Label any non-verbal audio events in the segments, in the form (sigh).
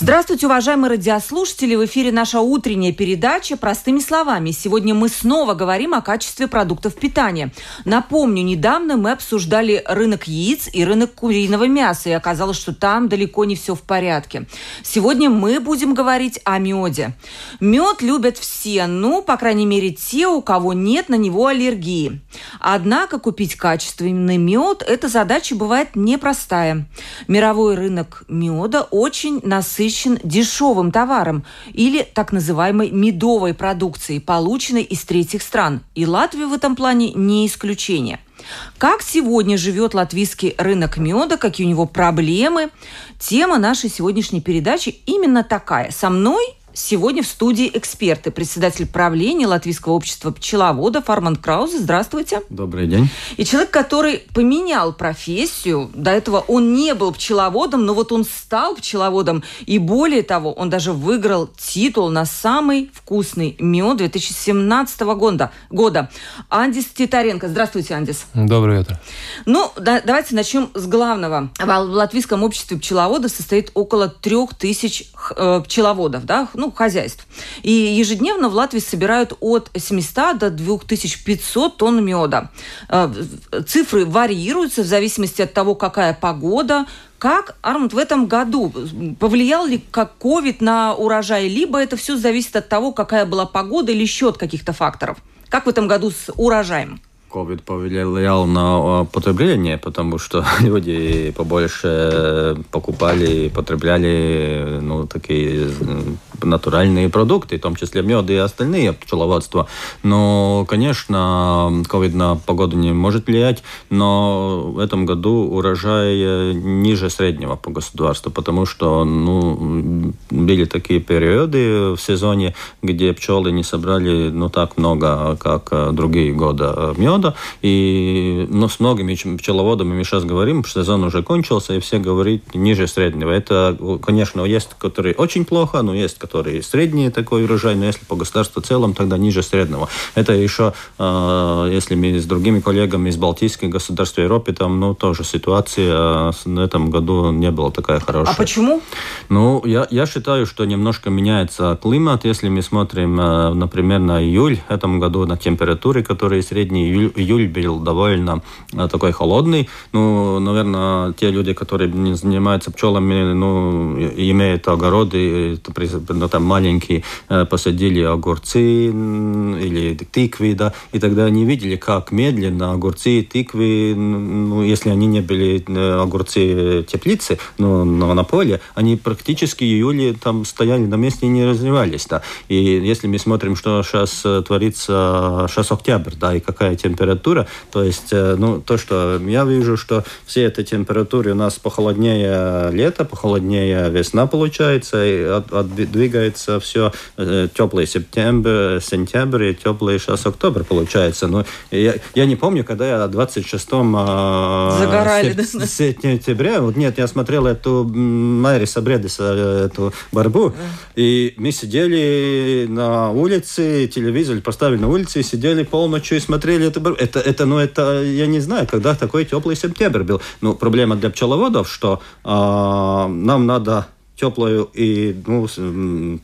Здравствуйте, уважаемые радиослушатели! В эфире наша утренняя передача «Простыми словами». Сегодня мы снова говорим о качестве продуктов питания. Напомню, недавно мы обсуждали рынок яиц и рынок куриного мяса, и оказалось, что там далеко не все в порядке. Сегодня мы будем говорить о меде. Мед любят все, ну, по крайней мере, те, у кого нет на него аллергии. Однако купить качественный мед – эта задача бывает непростая. Мировой рынок меда очень насыщен насыщен дешевым товаром или так называемой медовой продукцией, полученной из третьих стран. И Латвия в этом плане не исключение. Как сегодня живет латвийский рынок меда, какие у него проблемы? Тема нашей сегодняшней передачи именно такая. Со мной Сегодня в студии эксперты, председатель правления Латвийского общества пчеловодов Арман Краузе. Здравствуйте. Добрый день. И человек, который поменял профессию. До этого он не был пчеловодом, но вот он стал пчеловодом. И более того, он даже выиграл титул на самый вкусный мед 2017 года. года. Андис Титаренко. Здравствуйте, Андис. Доброе утро. Ну, да, давайте начнем с главного. В Латвийском обществе пчеловодов состоит около трех тысяч э, пчеловодов, да, ну, ну, хозяйств. И ежедневно в Латвии собирают от 700 до 2500 тонн меда. Э, цифры варьируются в зависимости от того, какая погода, как, Арманд, в этом году повлиял ли как ковид на урожай, либо это все зависит от того, какая была погода или еще от каких-то факторов? Как в этом году с урожаем? COVID повлиял на потребление, потому что (laughs) люди побольше покупали и потребляли ну, такие натуральные продукты, в том числе мед и остальные пчеловодства. Но, конечно, COVID на погоду не может влиять, но в этом году урожай ниже среднего по государству, потому что ну, были такие периоды в сезоне, где пчелы не собрали ну, так много, как другие годы меда, года. И, но с многими пчеловодами мы сейчас говорим, сезон уже кончился, и все говорят ниже среднего. Это, конечно, есть, которые очень плохо, но есть, которые средние такой урожай, но если по государству в целом, тогда ниже среднего. Это еще, э, если мы с другими коллегами из Балтийских государств в Европе, там, ну, тоже ситуация в этом году не была такая хорошая. А почему? Ну, я, я считаю, что немножко меняется климат. Если мы смотрим, э, например, на июль в этом году, на температуры, которые средние июль, июль был довольно э, такой холодный. Ну, наверное, те люди, которые занимаются пчелами, ну, имеют огороды, ну, там маленькие, э, посадили огурцы или тыквы, да, и тогда они видели, как медленно огурцы и тыквы, ну, если они не были э, огурцы теплицы, но, но на поле, они практически июле там стояли на месте и не развивались, да. И если мы смотрим, что сейчас творится, сейчас октябрь, да, и какая температура. То есть, э, ну, то, что я вижу, что все эти температуры у нас похолоднее лето, похолоднее весна получается, и от, от, двигается все э, теплый сентябрь, сентябрь и теплый сейчас октябрь получается. Но я, я не помню, когда я 26-м э, Загорали, сеп, да? сентября, вот нет, я смотрел эту Майри Сабредиса, эту борьбу, и мы сидели на улице, телевизор поставили на улице, и сидели полночью и смотрели это это, это, ну, это, я не знаю, когда такой теплый сентябрь был. Ну, проблема для пчеловодов, что э, нам надо теплую и ну,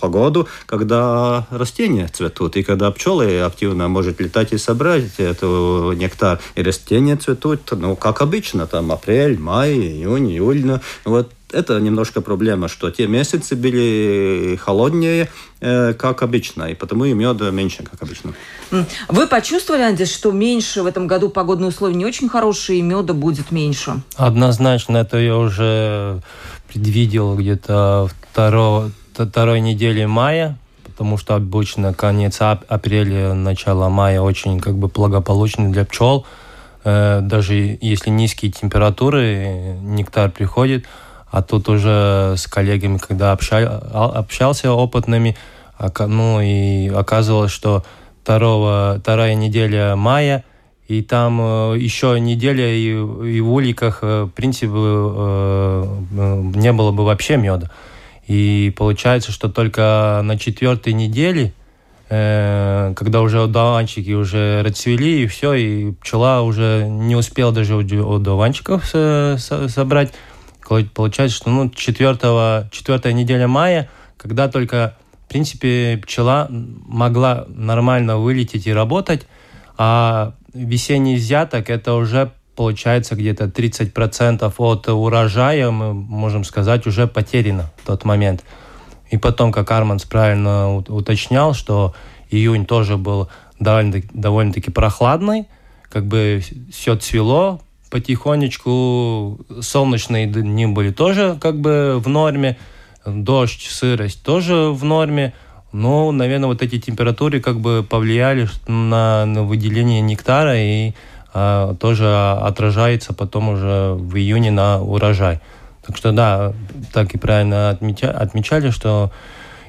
погоду, когда растения цветут, и когда пчелы активно может летать и собрать эту нектар, и растения цветут, ну, как обычно, там, апрель, май, июнь, июль, ну, вот это немножко проблема, что те месяцы были холоднее, э, как обычно, и потому и меда меньше, как обычно. Вы почувствовали, Андис, что меньше в этом году погодные условия не очень хорошие, и меда будет меньше? Однозначно, это я уже предвидел где-то второго, второй недели мая, потому что обычно конец апреля, начало мая очень как бы благополучный для пчел. Э, даже если низкие температуры, нектар приходит – а тут уже с коллегами, когда общал, общался опытными, ну и оказывалось, что второго, вторая неделя мая, и там э, еще неделя и, и в уликах, э, в принципе, э, не было бы вообще меда. И получается, что только на четвертой неделе, э, когда уже одуванчики уже расцвели, и все, и пчела уже не успела даже одуванчиков собрать, получается, что ну, 4, 4 неделя мая, когда только, в принципе, пчела могла нормально вылететь и работать, а весенний взяток это уже получается где-то 30% от урожая, мы можем сказать, уже потеряно в тот момент. И потом, как Арманс правильно уточнял, что июнь тоже был довольно-таки, довольно-таки прохладный, как бы все цвело потихонечку, солнечные дни были тоже как бы в норме, дождь, сырость тоже в норме, но, наверное, вот эти температуры как бы повлияли на, на выделение нектара и а, тоже отражается потом уже в июне на урожай. Так что да, так и правильно отмечали, отмечали что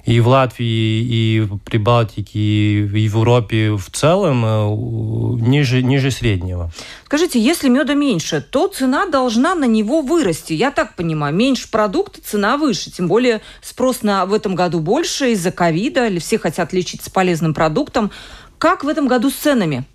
и в Латвии, и в Прибалтике, и в Европе в целом э, ниже, ниже среднего. Скажите, если меда меньше, то цена должна на него вырасти. Я так понимаю, меньше продукта, цена выше. Тем более спрос на в этом году больше из-за ковида, или все хотят лечиться полезным продуктом. Как в этом году с ценами?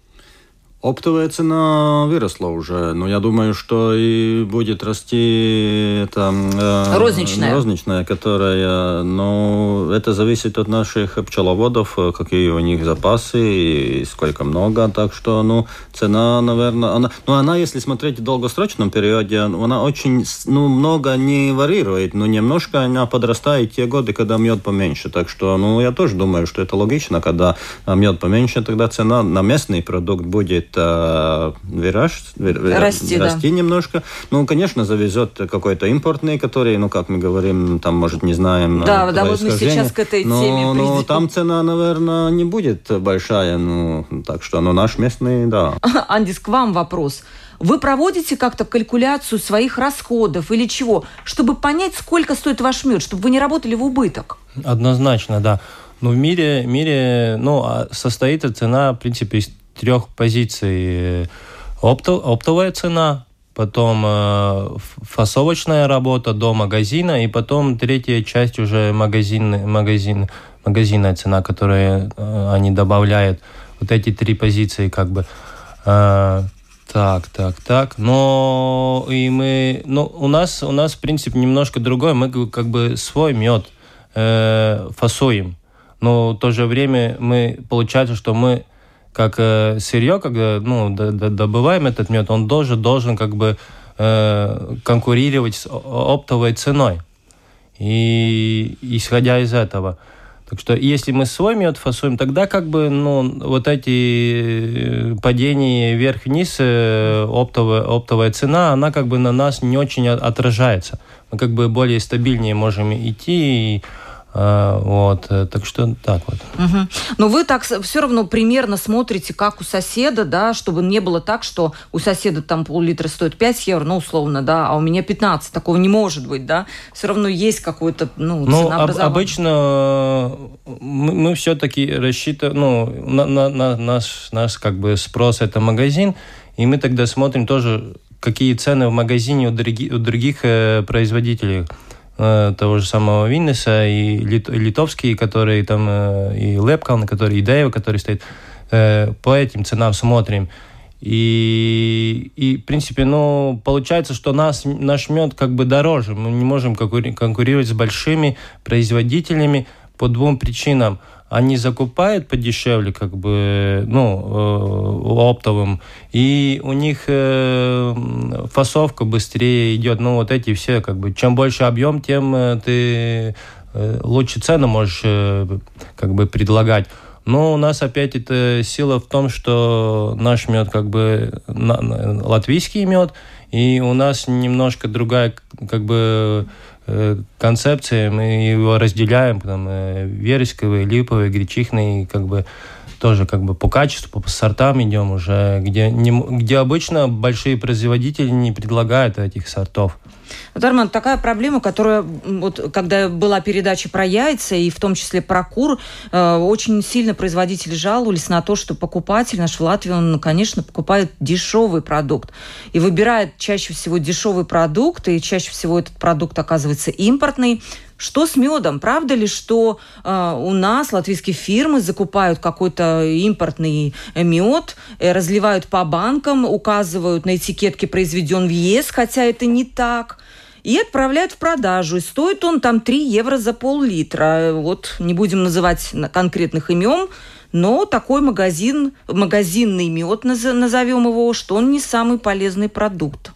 Оптовая цена выросла уже, но я думаю, что и будет расти это, э, розничная. розничная, которая, но это зависит от наших пчеловодов, какие у них запасы и сколько много, так что, ну, цена, наверное, она, ну, она, если смотреть в долгосрочном периоде, она очень, ну, много не варьирует, но немножко она подрастает те годы, когда мед поменьше, так что, ну, я тоже думаю, что это логично, когда мед поменьше, тогда цена на местный продукт будет э, вираж, вир, расти, расти да. немножко. Ну, конечно, завезет какой-то импортный, который, ну, как мы говорим, там, может, не знаем. Да, да, вот мы сейчас к этой но, теме но придем. там цена, наверное, не будет большая, ну, так что, ну, наш местный, да. (laughs) Андис, к вам вопрос. Вы проводите как-то калькуляцию своих расходов или чего, чтобы понять, сколько стоит ваш мед, чтобы вы не работали в убыток? Однозначно, да. Ну, в мире, мире ну, а состоит цена, в принципе, из трех позиций. Опто, оптовая цена, потом э, фасовочная работа до магазина, и потом третья часть уже магазин, магазин, магазинная цена, которую э, они добавляют. Вот эти три позиции как бы. Э, так, так, так. Но и мы, ну, у нас, у нас, в принципе, немножко другое. Мы как бы свой мед э, фасуем. Но в то же время мы, получается, что мы как э, сырье, когда ну, добываем этот мед, он тоже должен как бы э, конкурировать с оптовой ценой. И исходя из этого. Так что если мы свой мед фасуем, тогда как бы ну, вот эти э, падения вверх-вниз, оптовая, оптовая цена, она как бы на нас не очень отражается. Мы как бы более стабильнее можем идти и вот, э, так что так вот. Угу. Но вы так все равно примерно смотрите, как у соседа, да, чтобы не было так, что у соседа там пол-литра стоит 5 евро, ну, условно, да, а у меня 15. Такого не может быть, да. Все равно есть какой-то, ну, ну об, обычно э, мы, мы все-таки рассчитываем, ну, на, на, на наш, наш как бы спрос это магазин, и мы тогда смотрим тоже, какие цены в магазине у, други, у других э, производителей. Э, того же самого Виннеса, и лит, литовские, которые там, э, и Лепкалн, который, и Дейва, который стоит. Э, по этим ценам смотрим. И, и, в принципе, ну, получается, что нас, наш мед как бы дороже. Мы не можем конкурировать с большими производителями по двум причинам они закупают подешевле, как бы, ну, э, оптовым, и у них э, фасовка быстрее идет. Ну, вот эти все, как бы, чем больше объем, тем э, ты лучше цену можешь, как бы, предлагать. Но у нас опять это сила в том, что наш мед как бы латвийский мед, и у нас немножко другая как бы концепции, мы его разделяем, там, э, вересковый, липовый, гречихный, как бы тоже как бы по качеству, по сортам идем уже, где, не, где обычно большие производители не предлагают этих сортов. Вот, Арман, такая проблема, которая, вот, когда была передача про яйца, и в том числе про кур, э, очень сильно производители жаловались на то, что покупатель наш в Латвии, он, конечно, покупает дешевый продукт. И выбирает чаще всего дешевый продукт, и чаще всего этот продукт оказывается импортный. Что с медом? Правда ли, что э, у нас латвийские фирмы закупают какой-то импортный мед, э, разливают по банкам, указывают на этикетке «произведен в ЕС», хотя это не так и отправляют в продажу. И стоит он там 3 евро за пол-литра. Вот не будем называть конкретных имен, но такой магазин, магазинный мед, назовем его, что он не самый полезный продукт.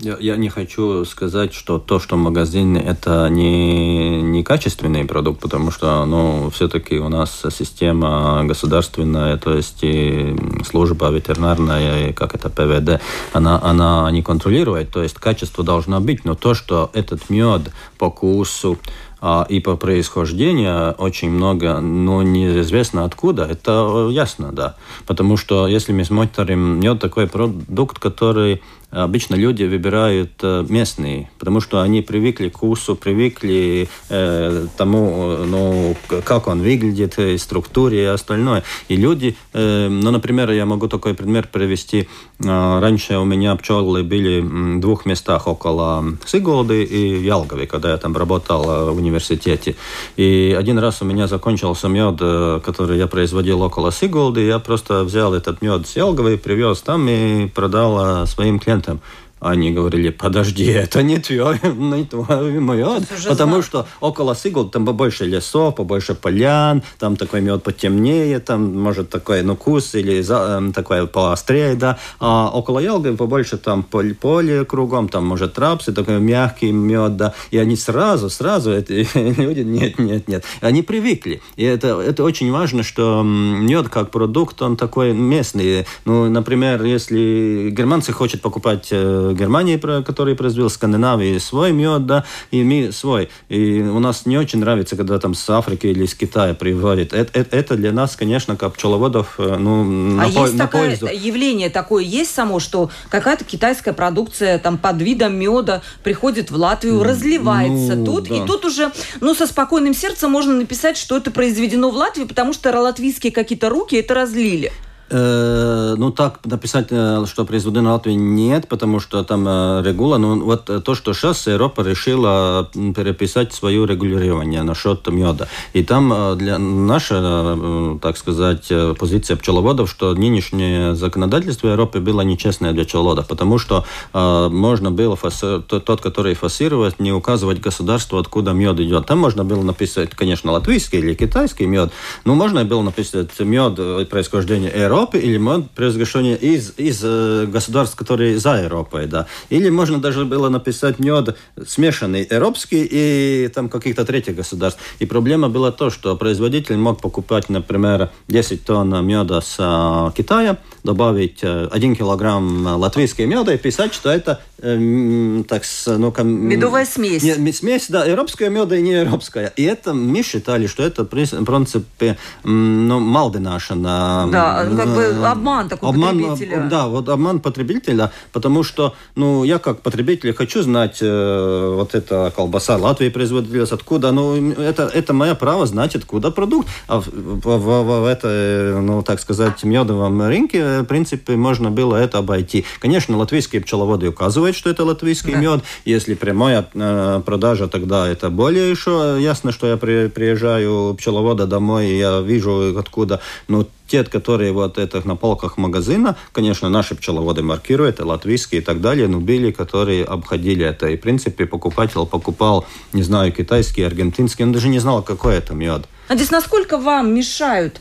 Я, я не хочу сказать, что то, что магазин, это не, не качественный продукт, потому что ну, все-таки у нас система государственная, то есть и служба ветеринарная, как это ПВД, она, она не контролирует, то есть качество должно быть, но то, что этот мед по вкусу, а, и по происхождению очень много, но неизвестно откуда, это ясно, да. Потому что если мы смотрим, мед такой продукт, который обычно люди выбирают э, местные, потому что они привыкли к вкусу, привыкли э, тому, ну, как он выглядит, и структуре и остальное. И люди, э, ну, например, я могу такой пример привести. Э, раньше у меня пчелы были в двух местах около Сиголды и Ялгови, когда я там работал э, в университете. И один раз у меня закончился мед, э, который я производил около Сиголды, я просто взял этот мед с Ялгови, привез там и продал своим клиентам клиентам, они говорили, подожди, это не твое, (laughs) не твой мед. Потому знаю. что около Сигул там побольше лесов, побольше полян, там такой мед потемнее, там может такой ну, вкус или за, эм, такой поострее, да. А около Ялги побольше там поле, поле кругом, там может трапсы, такой мягкий мед, да. И они сразу, сразу, эти (laughs) люди, нет, нет, нет. Они привыкли. И это, это очень важно, что мед как продукт, он такой местный. Ну, например, если германцы хотят покупать Германии, который произвел, Скандинавии свой мед, да, и мы свой. И у нас не очень нравится, когда там с Африки или из Китая приводит. Это, это, это для нас, конечно, как пчеловодов, э, ну, на, а по, есть на такое пользу. явление такое есть само, что какая-то китайская продукция там под видом меда приходит в Латвию, разливается ну, тут, да. и тут уже, ну, со спокойным сердцем можно написать, что это произведено в Латвии, потому что латвийские какие-то руки это разлили. Э, ну, так написать, э, что производитель Латвии нет, потому что там э, регула. Ну, вот то, что сейчас Европа решила переписать свое регулирование насчет меда. И там для наша, так сказать, позиция пчеловодов, что нынешнее законодательство Европы было нечестное для пчеловодов, потому что можно было фаси... тот, который фасировать, не указывать государству, откуда мед идет. Там можно было написать, конечно, латвийский или китайский мед, но можно было написать мед происхождения Европы, Европы или мод произведения из, из э, государств, которые за Европой, да. Или можно даже было написать мед смешанный европейский и там каких-то третьих государств. И проблема была то, что производитель мог покупать, например, 10 тонн меда с э, Китая, добавить 1 э, килограмм латвийского меда и писать, что это э, так, ну, ка, медовая смесь. Не, смесь, да, европейская меда и не европейская. И это мы считали, что это, в принципе, ну, малдинашина. Да, как бы обман такой обман, потребителя. Да, вот обман потребителя, потому что, ну, я как потребитель хочу знать, э, вот эта колбаса Латвии производилась, откуда, ну, это, это мое право знать, откуда продукт. А в, в, в, в это, ну, так сказать, медовом рынке, в принципе, можно было это обойти. Конечно, латвийские пчеловоды указывают, что это латвийский да. мед. Если прямая э, продажа, тогда это более еще ясно, что я при, приезжаю пчеловода домой, и я вижу, откуда. Ну, те, которые вот это на полках магазина, конечно, наши пчеловоды маркируют, и латвийские и так далее, но были, которые обходили это. И, в принципе, покупатель покупал, не знаю, китайский, аргентинский, он даже не знал, какой это мед. А здесь насколько вам мешают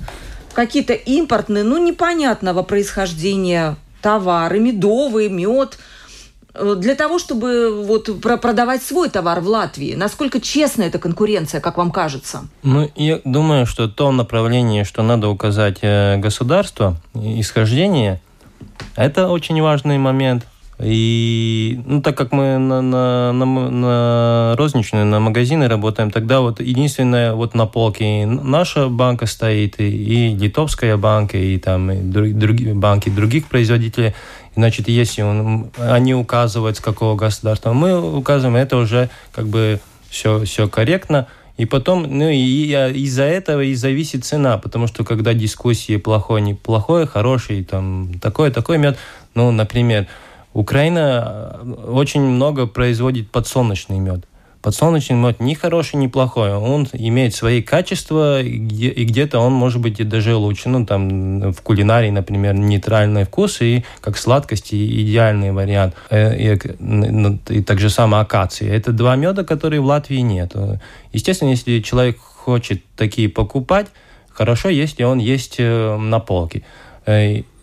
какие-то импортные, ну, непонятного происхождения товары, медовый, мед – для того, чтобы вот продавать свой товар в Латвии? Насколько честна эта конкуренция, как вам кажется? Ну, я думаю, что то направление, что надо указать э, государство, исхождение, это очень важный момент. И ну, так как мы на, на, на, на розничную, на магазины работаем, тогда вот единственное, вот на полке наша банка стоит, и, и литовская банка, и там и друг, другие банки других производителей. Значит, если он, они указывают, с какого государства, мы указываем, это уже как бы все, все корректно. И потом, ну и из-за этого и зависит цена, потому что когда дискуссии плохой, неплохой, хороший, там, такой, такой мед, ну, например, Украина э, очень много производит подсолнечный мед. Подсолнечный мед ни хороший, ни плохой. Он имеет свои качества, и где-то он может быть и даже лучше. Ну, там в кулинарии, например, нейтральный вкус и как сладкость идеальный вариант. Э, и, и, и так же самое акации. Это два меда, которые в Латвии нет. Естественно, если человек хочет такие покупать, хорошо, если он есть э, на полке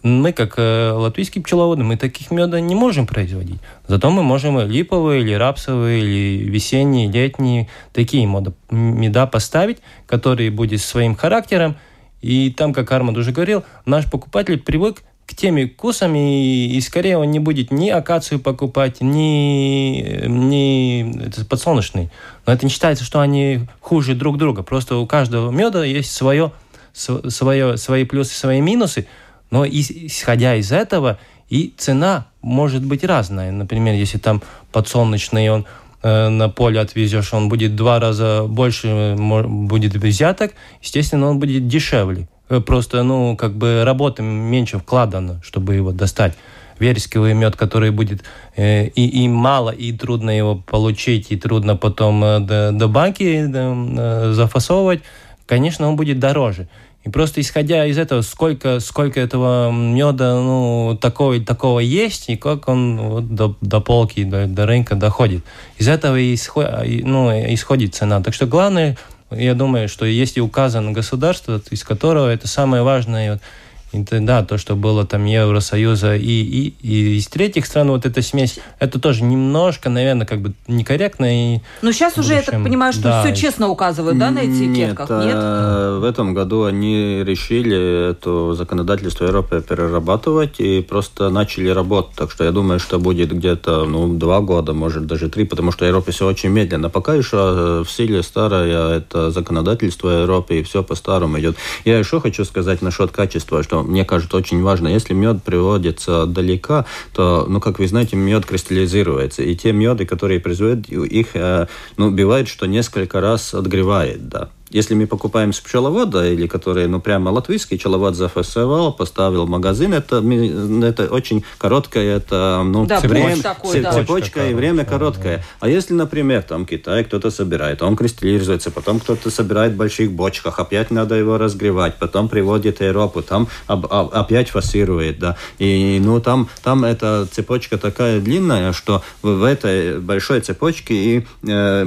мы, как э, латвийские пчеловоды, мы таких меда не можем производить. Зато мы можем липовые, или рапсовые, или весенние, летние, такие меда, меда поставить, которые будут своим характером. И там, как Арманд уже говорил, наш покупатель привык к теми вкусам, и, и скорее он не будет ни акацию покупать, ни, ни это подсолнечный. Но это не считается, что они хуже друг друга. Просто у каждого меда есть свое, свое, свои плюсы, свои минусы. Но исходя из этого, и цена может быть разная. Например, если там подсолнечный, он э, на поле отвезешь, он будет два раза больше будет взяток, естественно, он будет дешевле. Э, просто, ну, как бы работы меньше вкладано, чтобы его достать. Вересковый мед, который будет э, и, и мало, и трудно его получить, и трудно потом э, до, до банки э, зафасовывать, конечно, он будет дороже. И просто исходя из этого, сколько, сколько этого меда ну, такого, такого есть, и как он вот, до, до полки, до, до рынка доходит. Из этого исход, ну, исходит цена. Так что главное, я думаю, что если указано государство, из которого это самое важное, вот, да, то, что было там Евросоюза и, и, и из третьих стран, вот эта смесь, это тоже немножко, наверное, как бы некорректно. И Но ну, сейчас уже, я так понимаю, что да. все честно указывают, да, на этикетках? Нет, Нет? Э, в этом году они решили это законодательство Европы перерабатывать и просто начали работать. Так что я думаю, что будет где-то ну, два года, может даже три, потому что Европа все очень медленно. Пока еще э, в силе старое это законодательство Европы, и все по-старому идет. Я еще хочу сказать насчет качества, что мне кажется, очень важно. Если мед приводится далека, то, ну, как вы знаете, мед кристаллизируется. И те меды, которые производят, их, э, ну, бывает, что несколько раз отгревает, да. Если мы покупаем с пчеловода, или который, ну, прямо латвийский пчеловод зафасовал, поставил в магазин, это, это очень короткое, это, ну, да, время, такой, да. цепочка и время короткое. Да. А если, например, там Китай кто-то собирает, он кристаллизуется, потом кто-то собирает в больших бочках, опять надо его разгревать, потом приводит в Европу, там об, об, опять фасирует, да. И, ну, там, там эта цепочка такая длинная, что в, в этой большой цепочке и, э,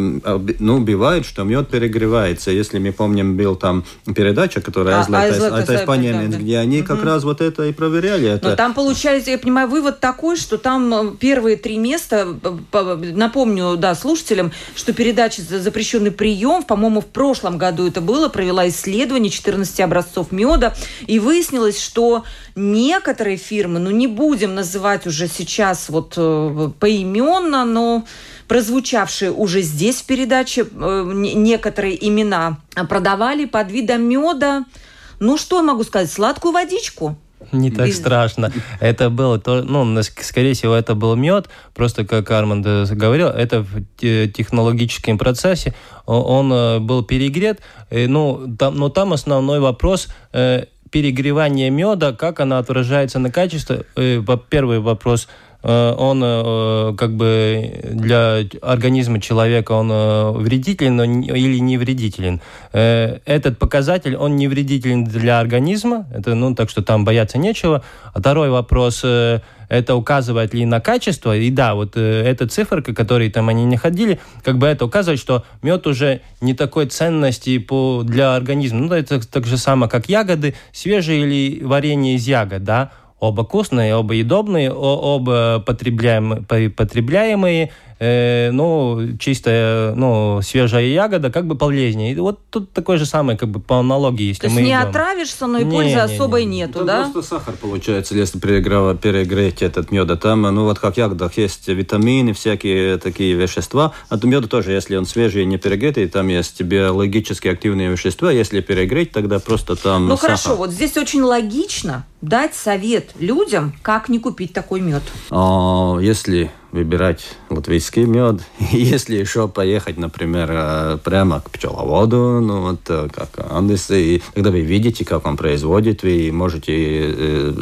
ну, бывает, что мед перегревается. Если если мы помним, был там передача, которая а, Айзлэк Паненец, где они угу. как раз вот это и проверяли. Это. Но там получается, я понимаю, вывод такой, что там э, первые три места, напомню, да, слушателям, что передача «Запрещенный прием», по-моему, в прошлом году это было, провела исследование 14 образцов меда, и выяснилось, что некоторые фирмы, ну не будем называть уже сейчас вот э, поименно, но прозвучавшие уже здесь в передаче э, некоторые имена, продавали под видом меда, ну что я могу сказать, сладкую водичку. Не так Без... страшно. Это было, то, ну, скорее всего, это был мед. Просто, как Арманд говорил, это в технологическом процессе. Он э, был перегрет. Ну, там, но там основной вопрос э, перегревания меда, как она отражается на качество. Первый вопрос – Э, он э, как бы для организма человека он э, вредителен или не вредителен. Этот показатель, он не вредителен для организма, это, ну, так что там бояться нечего. А второй вопрос, это указывает ли на качество. И да, вот эта циферка, которой там они не ходили, как бы это указывает, что мед уже не такой ценности по, для организма. Ну, это так же самое, как ягоды, свежие или варенье из ягод, да, оба вкусные, оба едобные, оба потребляемые, потребляемые э, ну, чистая, ну, свежая ягода как бы полезнее. И вот тут такой же самый, как бы по аналогии, если То есть мы не идем. отравишься, но и Не, пользы не, особой не. нету, Там да? просто сахар получается, если перегреть этот мед. А там, ну вот как в ягодах есть витамины, всякие такие вещества. А то мед тоже, если он свежий и не перегретый, там есть биологически активные вещества. Если перегреть, тогда просто там Ну сахар. хорошо, вот здесь очень логично дать совет людям, как не купить такой мед. А, Если выбирать латвийский мед, (laughs) если еще поехать, например, э, прямо к пчеловоду, ну вот э, как Андес, и когда вы видите, как он производит, вы можете э,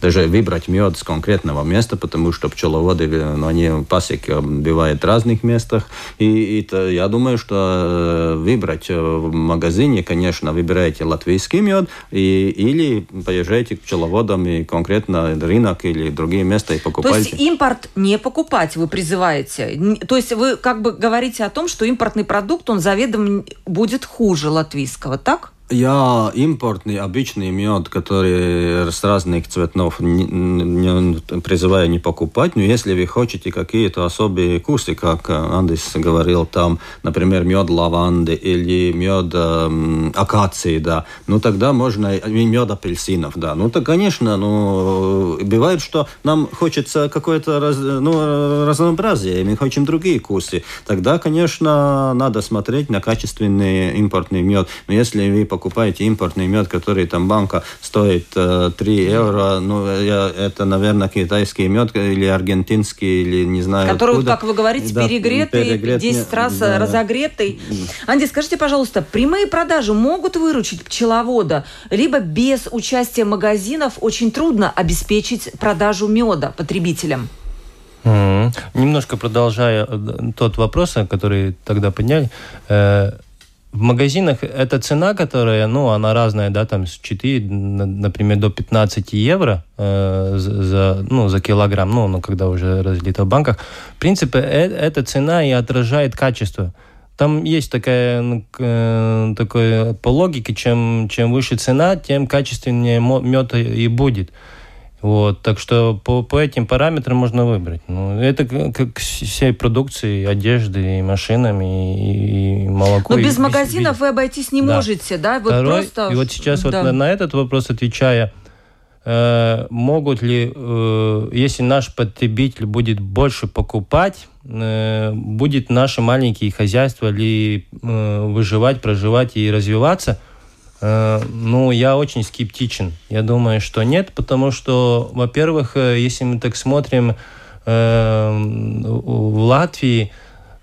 даже выбрать мед с конкретного места, потому что пчеловоды, ну, они пасеки бывают в разных местах, и, и то я думаю, что выбрать в магазине, конечно, выбираете латвийский мед, и, или поезжайте к пчеловодам и конкретно рынок или другие места и То покупайте. есть импорт не покупать, вы призываете. То есть вы как бы говорите о том, что импортный продукт, он заведомо будет хуже латвийского, так? Я импортный обычный мед, который с разных цветов, не, не- призываю не покупать. Но если вы хотите какие-то особые вкусы, как Андис говорил, там, например, мед лаванды или мед эм, акации, да, ну тогда можно и мед апельсинов, да. Ну то, конечно, ну бывает, что нам хочется какое-то раз, ну, разнообразие, и мы хотим другие вкусы. Тогда, конечно, надо смотреть на качественный импортный мед. Но если вы покупаете импортный мед, который там банка стоит э, 3 евро, ну, я, это, наверное, китайский мед или аргентинский, или не знаю Который, вот, откуда. как вы говорите, Да, перегретый, перегрет- 10 раз да. разогретый. Анди, скажите, пожалуйста, прямые продажи могут выручить пчеловода, либо без участия магазинов очень трудно обеспечить продажу меда потребителям? Немножко продолжая э, тот вопрос, э, который тогда подняли. э, В магазинах эта цена, которая, ну, она разная, да, там с 4, на- например, до 15 евро э, за- ну, за килограмм, ну, ну, когда уже разлито в банках. В принципе, э- эта цена и отражает качество. Там есть такая, э, такое по логике, чем, чем выше цена, тем качественнее мед и будет. Вот, так что по, по этим параметрам можно выбрать. Ну, это как всей продукции, одежды, и машинами, и, и молоко. Но и без весь- магазинов вы обойтись не Да. можете, да? Вот Второй, просто... и вот сейчас вот Да. на, на этот вопрос отвечая, э, могут ли, э, если наш потребитель будет больше покупать, э, будет наши маленькие хозяйства ли э, выживать, проживать и развиваться? Э, ну, я очень скептичен. Я думаю, что нет, потому что, во-первых, э, если мы так смотрим э, в Латвии,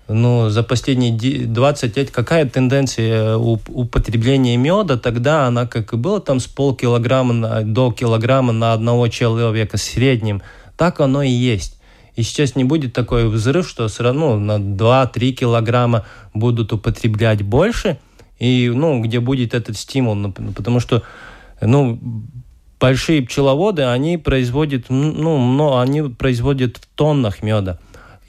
ну, за последние де- 20 лет какая тенденция употребления меда, тогда она как и была там с полкилограмма до килограмма на одного человека в среднем, так оно и есть. И сейчас не будет такой взрыв, что все равно на 2-3 килограмма будут употреблять больше, и, ну, где будет этот стимул, ну, потому что, ну, большие пчеловоды, они производят, ну, но они производят в тоннах меда.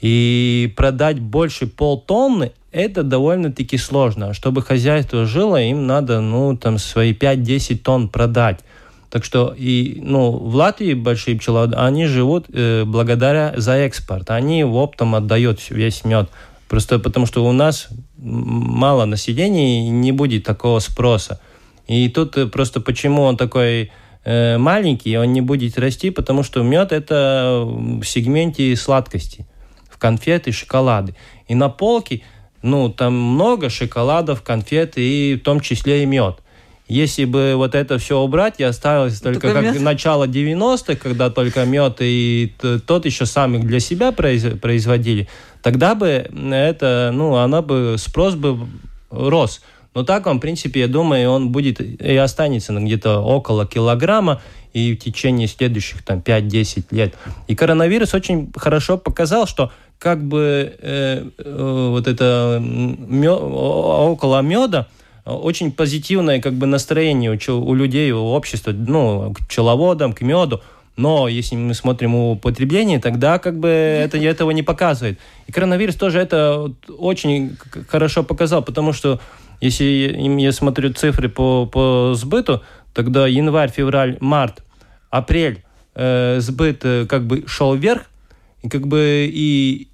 И продать больше полтонны это довольно-таки сложно. А Чтобы хозяйство жило, им надо, ну, там, свои 5-10 тонн продать. Так что и, ну, в Латвии большие пчеловоды, они живут э, благодаря за экспорт. Они в оптом отдают весь мед. Просто потому что у нас мало населения и не будет такого спроса. И тут э, просто почему он такой э, маленький, он не будет расти, потому что мед это в сегменте сладкости, в конфеты, шоколады. И на полке, ну, там много шоколадов, конфеты и в том числе и мед. Если бы вот это все убрать и осталось только Только как мед. (laughs) начало 90-х, когда только мед и тот еще сам их для себя произ- производили, тогда бы это, ну, она бы, спрос бы рос. Но так он, в принципе, я думаю, он будет и останется где-то около килограмма и в течение следующих там 5-10 лет. И коронавирус очень хорошо показал, что как бы э, э, вот это мё- около меда очень позитивное как бы настроение у, у людей, у общества, ну, к пчеловодам, к меду. Но если мы смотрим употребление, тогда как бы это этого не показывает. И коронавирус тоже это очень хорошо показал, потому что если я смотрю цифры по, по сбыту, тогда январь, февраль, март, апрель э, сбыт э, как бы шел вверх, и как бы и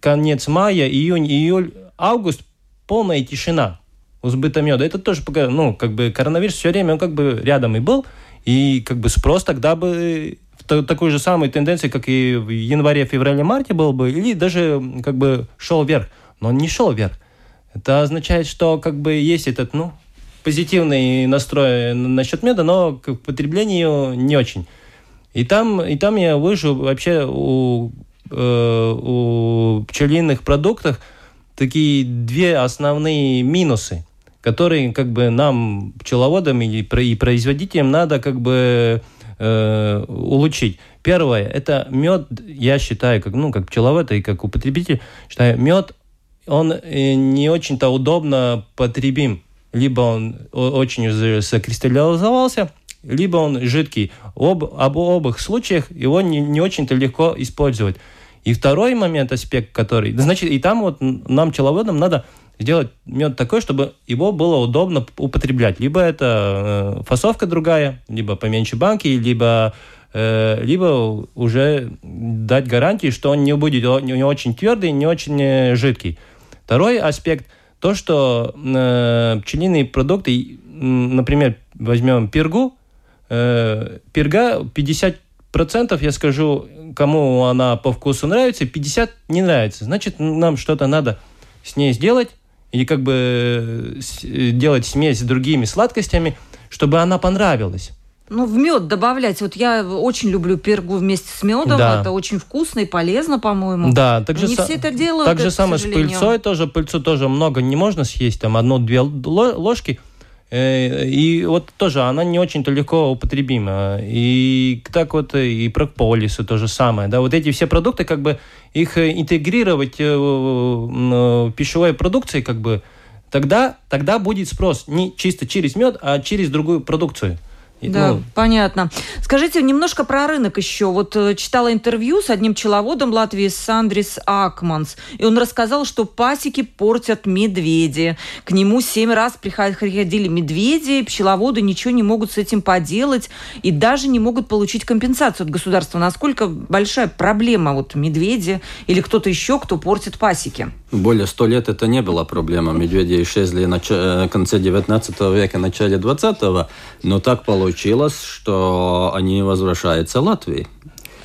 конец мая, июнь, июль, август полная тишина у сбыта меда. Это тоже, ну, как бы коронавирус все время, он как бы рядом и был, и как бы спрос тогда бы такой же самой тенденции, как и в январе, феврале, марте был бы, или даже как бы шел вверх. Но он не шел вверх. Это означает, что как бы есть этот, ну, позитивный настрой насчет меда, но к потреблению не очень. И там, и там я вижу вообще у, э, у пчелиных продуктов такие две основные минусы, которые как бы нам, пчеловодам и, и производителям, надо как бы э, улучшить. Первое, это мед, я считаю, как, ну, как пчеловод и как употребитель, считаю, мед, он э, не очень-то удобно потребим. Либо он очень закристаллизовался, либо он жидкий. Об, об обоих случаях его не, не очень-то легко использовать. И второй момент, аспект, который... Значит, и там вот нам, пчеловодам, надо сделать мед такой, чтобы его было удобно употреблять. Либо это э, фасовка другая, либо поменьше банки, либо э, либо уже дать гарантии, что он не будет не очень твердый, не очень э, жидкий. Второй аспект то, что пчелиные продукты, например, возьмем пергу, перга 50% я скажу, кому она по вкусу нравится, 50 не нравится. Значит, нам что-то надо с ней сделать, или как бы э, делать смесь с другими сладкостями, чтобы она понравилась. Ну, в мед добавлять. Вот я очень люблю пергу вместе с медом. Да. Это очень вкусно и полезно, по-моему. Да, так же, не все это делают. Так же самое с пыльцой тоже. Пыльцу тоже много не можно съесть. Там одну-две ложки. Э, и вот тоже она не очень-то легко употребима. И так вот и прополисы то же самое. Да, вот эти все продукты, как бы их интегрировать э, в пищевой продукции, как бы тогда, тогда будет спрос не чисто через мед, а через другую продукцию. Да, ну, понятно. Скажите немножко про рынок еще. Вот э, читала интервью с одним пчеловодом Латвии, Сандрис Акманс, и он рассказал, что пасеки портят медведи. К нему семь раз приходили медведи, пчеловоды ничего не могут с этим поделать и даже не могут получить компенсацию от государства. Насколько большая проблема вот медведи или кто-то еще, кто портит пасеки? Более ста лет это не была проблема. Медведи исчезли в э, конце 19 века, начале 20 но так получилось, что они возвращаются в Латвии.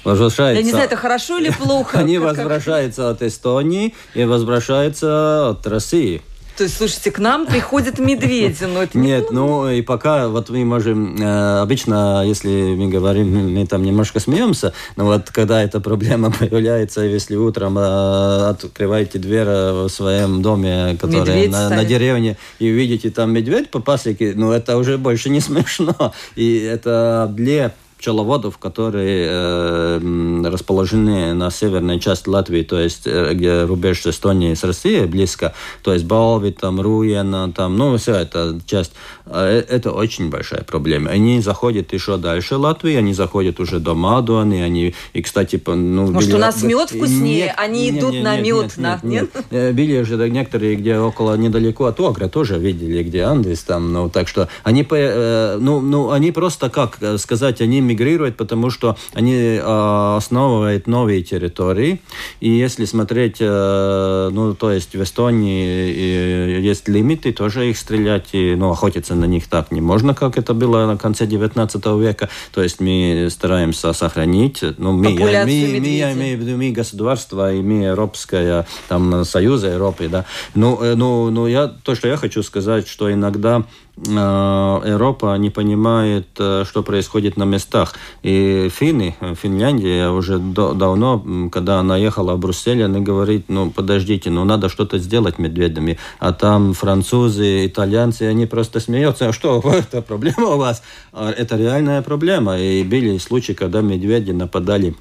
Возвращается... Я не знаю, это хорошо или плохо? (laughs) Они возвращаются от Эстонии и возвращаются от России. То есть, слушайте, к нам приходят медведи, но это Нет, ну и пока вот мы можем, э, обычно, если мы говорим, мы там немножко смеемся, но вот когда эта проблема (laughs) появляется, если утром э, открываете дверь в своем доме, который на, на деревне, и видите там медведь по пасеке, ну это уже больше не (laughs) смешно. И это для пчеловодов, которые э, расположены на северной части Латвии, то есть э, где рубеж Эстонии с Россией близко, то есть Балви, там, Руена, там, ну, вся эта часть, э, это очень большая проблема. Они заходят еще дальше Латвии, они заходят уже до Мадуаны, они, и, кстати, ну... Может, били, у нас мед вкуснее, нет, они нет, идут нет, на мед, нет, на, нет, нет? Э, били уже некоторые, где около, недалеко от Огра, тоже видели, где Андес там, ну, так что они, э, ну, ну, они просто, как сказать, они мигрируют, потому что они э, основывают новые территории. И если смотреть, э, ну, то есть в Эстонии есть лимиты, тоже их стрелять, и, ну, охотиться на них так не можно, как это было на конце 19 века. То есть мы стараемся сохранить, ну, мы, я, мы, мы, я имею в виду, мы государство, и мы Европская, там, Союза Европы, да. Ну, э, ну, ну, я, то, что я хочу сказать, что иногда Европа не понимает, э, что происходит на местах. И финны, Финляндия уже до, давно, когда она ехала в Брюссель, она говорит, ну подождите, ну надо что-то сделать медведями. А там французы, итальянцы, они просто смеются. А что, (laughs) это проблема у вас? А это реальная проблема. И были случаи, когда медведи нападали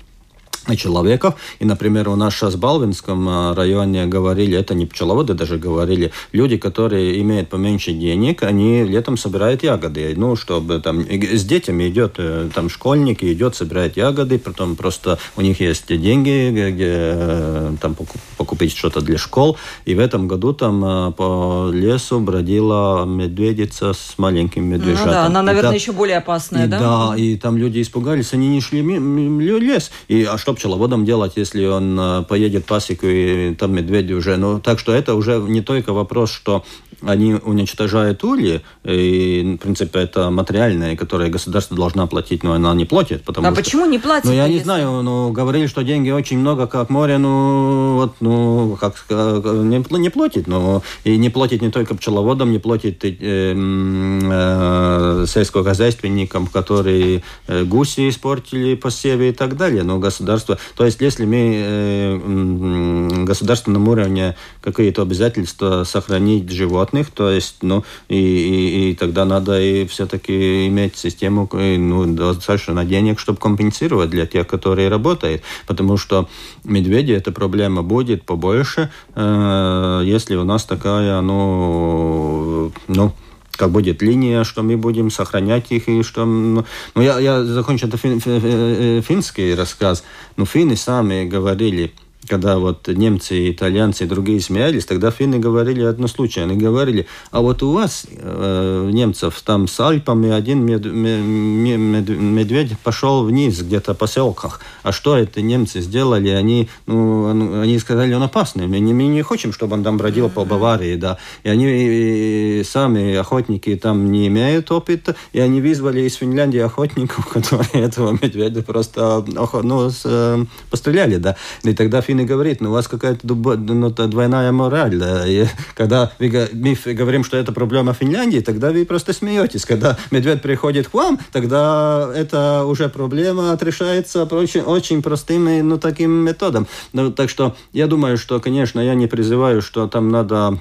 человеков. И, например, у нас сейчас в Балвинском э, районе говорили, это не пчеловоды даже говорили, люди, которые имеют поменьше денег, они летом собирают ягоды. Ну, чтобы там с детьми идет, э, там школьник идет, собирает ягоды, потом просто у них есть деньги, где э, там покупить что-то для школ. И в этом году там по лесу бродила медведица с маленьким медвежатом. Ну, да, она, наверное, и, еще более опасная, и, да? Да, и там люди испугались, они не шли лес. И, а что что пчеловодам делать, если он поедет пасеку и там медведи уже. Ну, так что это уже не только вопрос, что они уничтожают ульи, и, в принципе, это материальные, которые государство должно платить, но она не платит. Потому а что... почему не платит? Ну, я не знаю, ну, говорили, что деньги очень много, как море, ну, вот, ну, как, не, не платит, но и не платит не только пчеловодам, не платит э, э, сельскохозяйственникам, которые э, гуси испортили посевы и так далее, но государство, то есть, если мы э, государственном уровне какие-то обязательства сохранить животных, животных, то есть, ну, и, и, и тогда надо и все-таки иметь систему, ну, достаточно денег, чтобы компенсировать для тех, которые работают, потому что медведи эта проблема будет побольше, э, если у нас такая, ну, ну, как будет линия, что мы будем сохранять их, и что... Ну, ну я, я закончу это фин, фин, э, финский рассказ. Ну, финны сами говорили, когда вот немцы, итальянцы и другие смеялись, тогда финны говорили одно случай. Они говорили, а вот у вас, э, немцев, там с Альпами один мед, мед, медведь пошел вниз где-то в поселках. А что это немцы сделали? Они, ну, они сказали, он опасный. Мы не, мы не хотим, чтобы он там бродил по Баварии. Да. И они и сами охотники там не имеют опыта, и они вызвали из Финляндии охотников, (laughs) которые этого медведя просто ну, э, постреляли. Да. И тогда финны говорит, ну у вас какая-то ну, двойная мораль. Да? И когда мы говорим, что это проблема Финляндии, тогда вы просто смеетесь. Когда медведь приходит к вам, тогда это уже проблема отрешается очень, очень простым ну, таким методом. Ну, так что я думаю, что, конечно, я не призываю, что там надо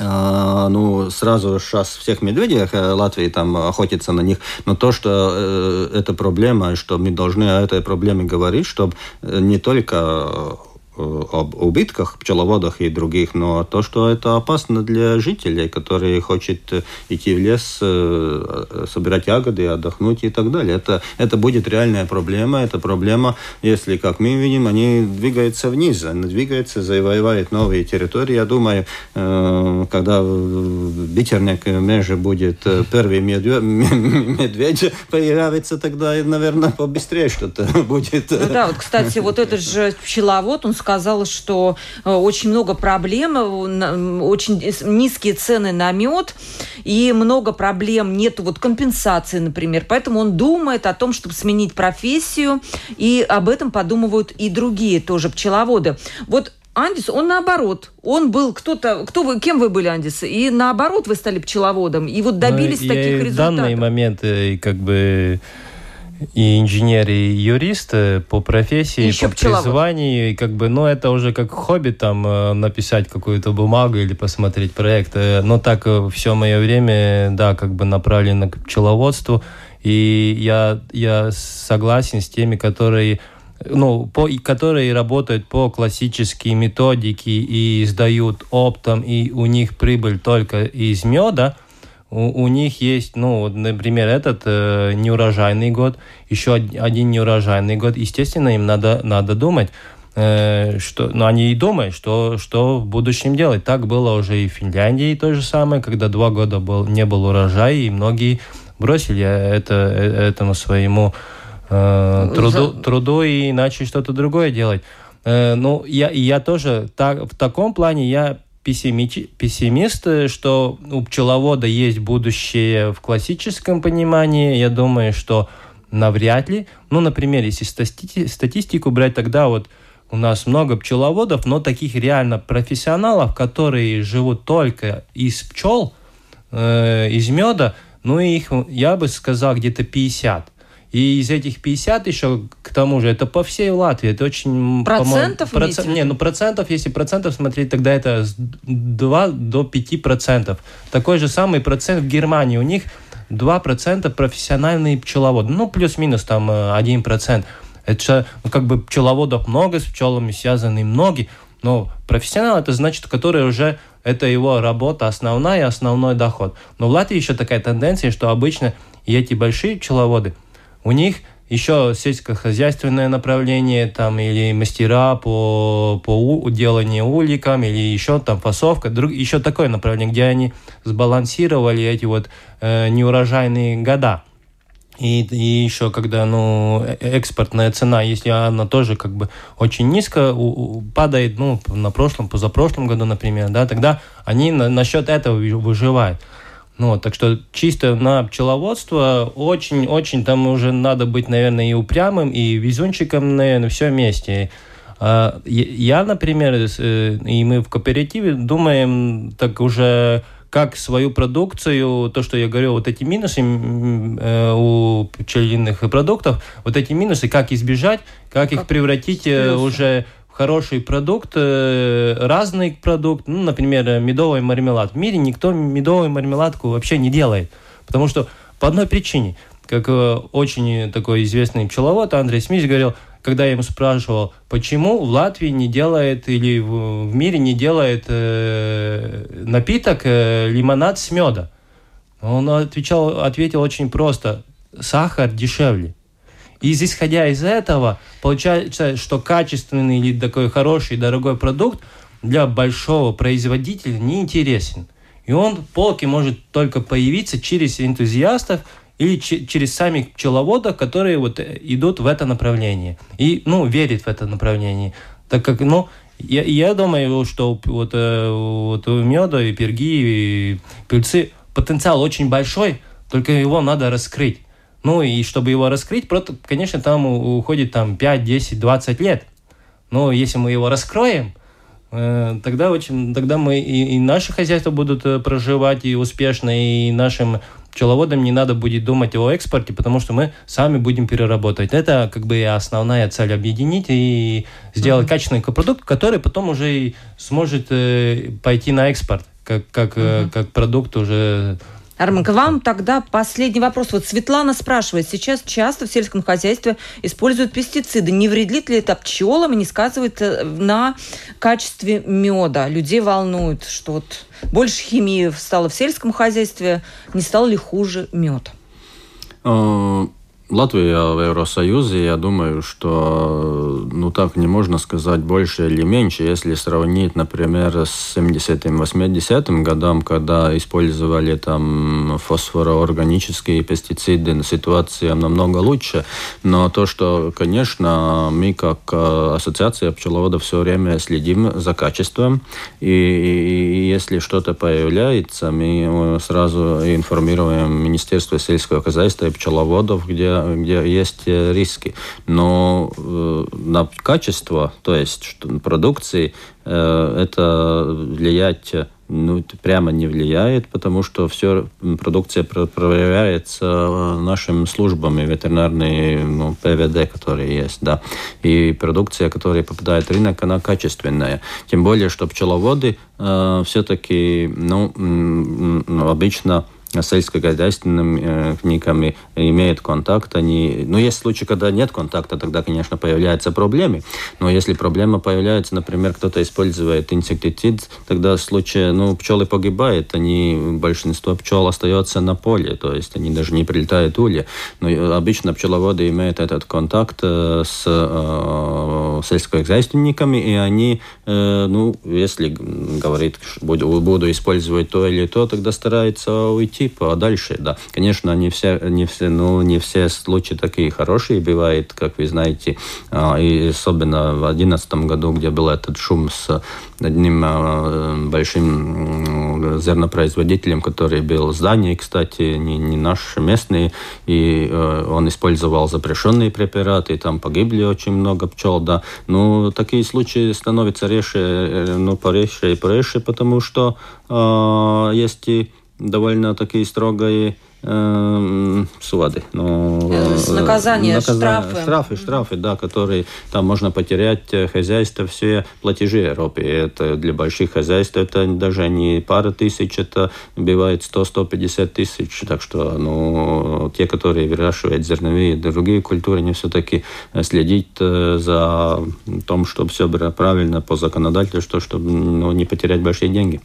Uh, ну, сразу сейчас всех медведей э, Латвии там охотиться на них, но то, что э, это проблема, что мы должны о этой проблеме говорить, чтобы не только Э, об убытках пчеловодах и других, но то, что это опасно для жителей, которые хотят э, идти в лес, э, собирать ягоды, отдохнуть и так далее. Это, это будет реальная проблема. Это проблема, если, как мы видим, они двигаются вниз, они двигаются, завоевают новые территории. Я думаю, когда Битерник меже будет первый (laughs) медведь появится, тогда, наверное, побыстрее что-то (laughs) будет. Ну да, вот, кстати, вот этот же пчеловод, он сказала, что э, очень много проблем, э, очень низкие цены на мед и много проблем, нет вот компенсации, например. Поэтому он думает о том, чтобы сменить профессию, и об этом подумывают и другие тоже пчеловоды. Вот Андис, он наоборот, он был кто-то, кто вы, кем вы были, Андис, и наоборот вы стали пчеловодом, и вот добились ну, таких результатов. В данный момент как бы и инженер, и юрист по профессии, Еще по пчеловод. призванию, и как бы, ну, это уже как хобби, там, э, написать какую-то бумагу или посмотреть проект. Э, но так э, все мое время, да, как бы направлено к пчеловодству, и я, я согласен с теми, которые ну, по, которые работают по классической методике и сдают оптом, и у них прибыль только из меда, у, у них есть, ну, вот, например, этот э, неурожайный год, еще один неурожайный год. Естественно, им надо, надо думать, э, что, ну, они и думают, что, что в будущем делать. Так было уже и в Финляндии то же самое, когда два года был, не был урожай, и многие бросили это, э, этому своему э, труду, труду и начали что-то другое делать. Э, ну, я, я тоже так, в таком плане я пессимист, что у пчеловода есть будущее в классическом понимании. Я думаю, что навряд ли. Ну, например, если стати статистику брать, тогда вот у нас много пчеловодов, но таких реально профессионалов, которые живут только из пчел, э, из меда, ну, их, я бы сказал, где-то 50. И из этих 50 еще, к тому же, это по всей Латвии. Это очень... Процентов? Проц... Не, ну процентов, если процентов смотреть, тогда это с 2 до 5 процентов. Такой же самый процент в Германии. У них 2 процента профессиональные пчеловоды. Ну, плюс-минус там 1 э, процент. Это ну, как бы пчеловодов много, с пчелами связаны многие. Но профессионал это значит, который уже это его работа основная, основной доход. Но в Латвии еще такая тенденция, что обычно и эти большие пчеловоды – у них еще сельскохозяйственное направление, там, или мастера по, по деланию уликам, или еще там фасовка, друг, еще такое направление, где они сбалансировали эти вот э, неурожайные года. И, и еще, когда ну, э, экспортная цена, если она тоже как бы очень низко у, падает, ну, на прошлом, позапрошлом году, например, да, тогда они на, насчет этого выживают. Ну, так что чисто на пчеловодство очень-очень там уже надо быть, наверное, и упрямым, и везунчиком, наверное, все вместе. А, я, например, э, и мы в кооперативе думаем так уже как свою продукцию, то, что я говорил, вот эти минусы э, у пчелиных продуктов, вот эти минусы, как избежать, как, как их превратить э, уже хороший продукт, э, разный продукт, ну, например, медовый мармелад. В мире никто медовую мармеладку вообще не делает, потому что по одной причине, как э, очень такой известный пчеловод Андрей Смис говорил, когда я ему спрашивал, почему в Латвии не делает или в, мире не делает э, напиток э, лимонад с меда, он отвечал, ответил очень просто, сахар дешевле. И исходя из этого, получается, что качественный или такой хороший, дорогой продукт для большого производителя не интересен. И он в полке может только появиться через энтузиастов, или через сами пчеловодов, которые вот э, идут в это направление и, ну, верят в это направление. Так как, ну, я, я думаю, что вот, э, вот у меда и перги, и пыльцы потенциал очень большой, только его надо раскрыть. Ну, и чтобы его раскрыть, просто, конечно, там уходит там 5, 10, 20 лет. Но если мы его раскроем, э, тогда очень, тогда мы и, и наши хозяйства будут проживать и успешно, и нашим пчеловодам не надо будет думать о экспорте, потому что мы сами будем переработать. Это как бы основная цель объединить и сделать mm-hmm. качественный продукт, который потом уже сможет э, пойти на экспорт, как, как, mm-hmm. э, как продукт уже Армен, к вам тогда последний вопрос. Вот Светлана спрашивает, сейчас часто в сельском хозяйстве используют пестициды. Не вредит ли это пчелам и не сказывается на качестве меда? Людей волнует, что вот больше химии стало в сельском хозяйстве, не стал ли хуже мед? Латвия в Евросоюзе, я думаю, что ну так не можно сказать больше или меньше, если сравнить, например, с 70-м, 80-м годам, когда использовали там фосфороорганические пестициды, ситуация намного лучше. Но то, что, конечно, мы как э, ассоциация пчеловодов все время следим за качеством, и, и если что-то появляется, мы сразу информируем Министерство сельского хозяйства и пчеловодов, где где есть э, риски. Но э, на качество, то есть продукции, э, это влиять ну, прямо не влияет, потому что все продукция проверяется нашими службами ветеринарные, ну, ПВД, которые есть, да. И продукция, которая попадает в рынок, она качественная. Тем более, что пчеловоды э, все-таки, ну, обычно сельскохозяйственниками э, имеют контакт, они... Ну, есть случаи, когда нет контакта, тогда, конечно, появляются проблемы. Но если проблема появляется, например, кто-то использует инсектицид, тогда в случае, ну, пчелы погибают, они, большинство пчел остается на поле, то есть они даже не прилетают улья. Но обычно пчеловоды имеют этот контакт э, с э, сельскохозяйственниками, и они, э, ну, если говорит, буду, буду использовать то или то, тогда стараются уйти уйти подальше, да. Конечно, не все, не все, ну, не все случаи такие хорошие бывают, как вы знаете, а, и особенно в 2011 году, где был этот шум с одним а, большим зернопроизводителем, который был в здании, кстати, не, не наш местный, и э, он использовал запрещенные препараты, и там погибли очень много пчел, да. Ну, такие случаи становятся реже, э, ну, пореже и пореже, потому что э, есть и довольно такие строгие э, суды. Ну, наказание, наказание, штрафы. Штрафы, штрафы, да, которые там можно потерять хозяйство, все платежи Европе. Это для больших хозяйств это даже не пара тысяч, это бывает 100-150 тысяч. Так что ну, те, которые выращивают зерновые и другие культуры, они все-таки следить за том, чтобы все было правильно по законодательству, чтобы ну, не потерять большие деньги.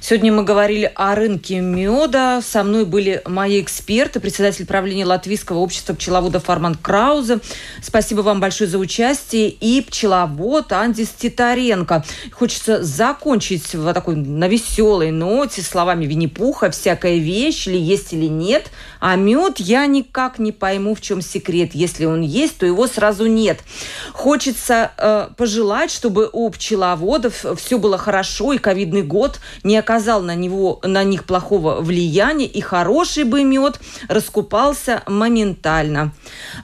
Сегодня мы говорили о рынке меда. Со мной были мои эксперты, председатель правления Латвийского общества пчеловодов Арман Краузе. Спасибо вам большое за участие. И пчеловод Андис Титаренко. Хочется закончить в такой на веселой ноте словами Винни-Пуха. Всякая вещь, или есть, или нет. А мед я никак не пойму, в чем секрет. Если он есть, то его сразу нет. Хочется э, пожелать, чтобы у пчеловодов все было хорошо, и ковидный год не оказал на, него, на них плохого влияния, и хороший бы мед раскупался моментально.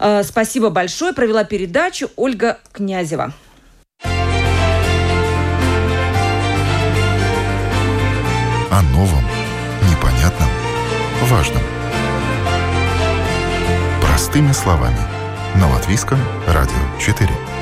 Э, спасибо большое. Провела передачу Ольга Князева. О новом, непонятном, важном. Простыми словами. На Латвийском радио 4.